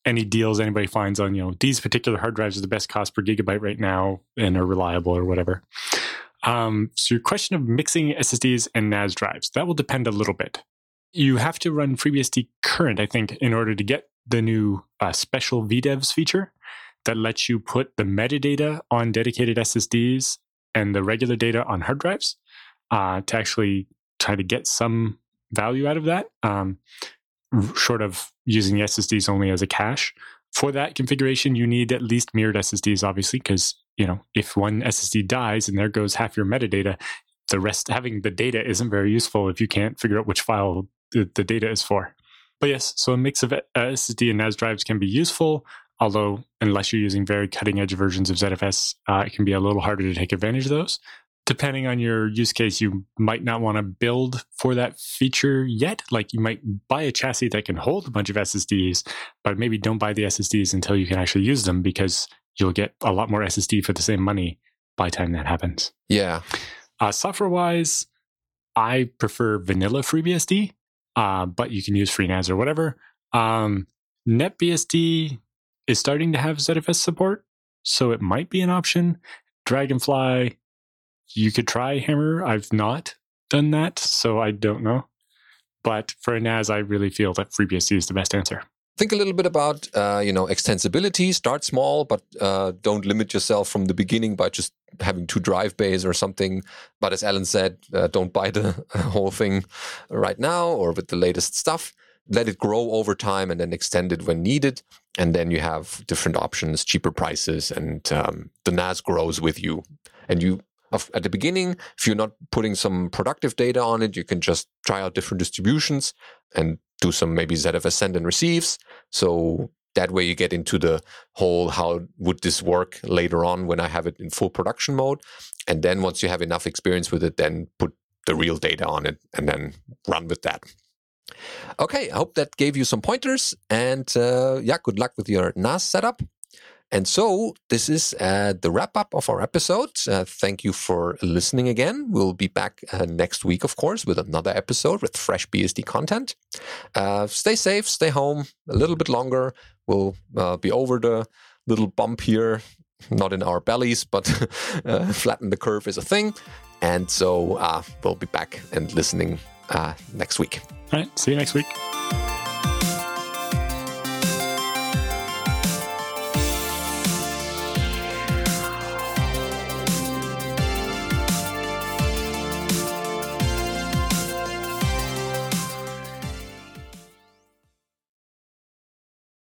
any deals anybody finds on, you know, these particular hard drives are the best cost per gigabyte right now and are reliable or whatever. Um, so, your question of mixing SSDs and NAS drives, that will depend a little bit. You have to run FreeBSD current, I think, in order to get the new uh, special VDEVs feature that lets you put the metadata on dedicated SSDs and the regular data on hard drives uh, to actually try to get some value out of that, um, short of using SSDs only as a cache. For that configuration, you need at least mirrored SSDs, obviously, because you know if one SSD dies and there goes half your metadata, the rest having the data isn't very useful if you can't figure out which file the, the data is for. But yes, so a mix of uh, SSD and NAS drives can be useful although unless you're using very cutting edge versions of ZFS, uh, it can be a little harder to take advantage of those. Depending on your use case, you might not want to build for that feature yet. Like you might buy a chassis that can hold a bunch of SSDs, but maybe don't buy the SSDs until you can actually use them because you'll get a lot more SSD for the same money by the time that happens. Yeah. Uh, software wise, I prefer vanilla FreeBSD, uh, but you can use FreeNAS or whatever. Um, NetBSD is starting to have ZFS support, so it might be an option. Dragonfly, you could try Hammer. I've not done that, so I don't know. But for a NAS, I really feel that FreeBSD is the best answer. Think a little bit about uh, you know extensibility. Start small, but uh, don't limit yourself from the beginning by just having two drive bays or something. But as Alan said, uh, don't buy the <laughs> whole thing right now or with the latest stuff. Let it grow over time and then extend it when needed. And then you have different options, cheaper prices, and um, the NAS grows with you. And you, at the beginning, if you're not putting some productive data on it, you can just try out different distributions and do some maybe ZFS send and receives. So that way you get into the whole how would this work later on when I have it in full production mode. And then once you have enough experience with it, then put the real data on it and then run with that. Okay, I hope that gave you some pointers. And uh, yeah, good luck with your NAS setup. And so this is uh, the wrap up of our episode. Uh, thank you for listening again. We'll be back uh, next week, of course, with another episode with fresh BSD content. Uh, stay safe, stay home a little bit longer. We'll uh, be over the little bump here, not in our bellies, but <laughs> uh, flatten the curve is a thing. And so we'll be back and listening next week. All right. See you next week.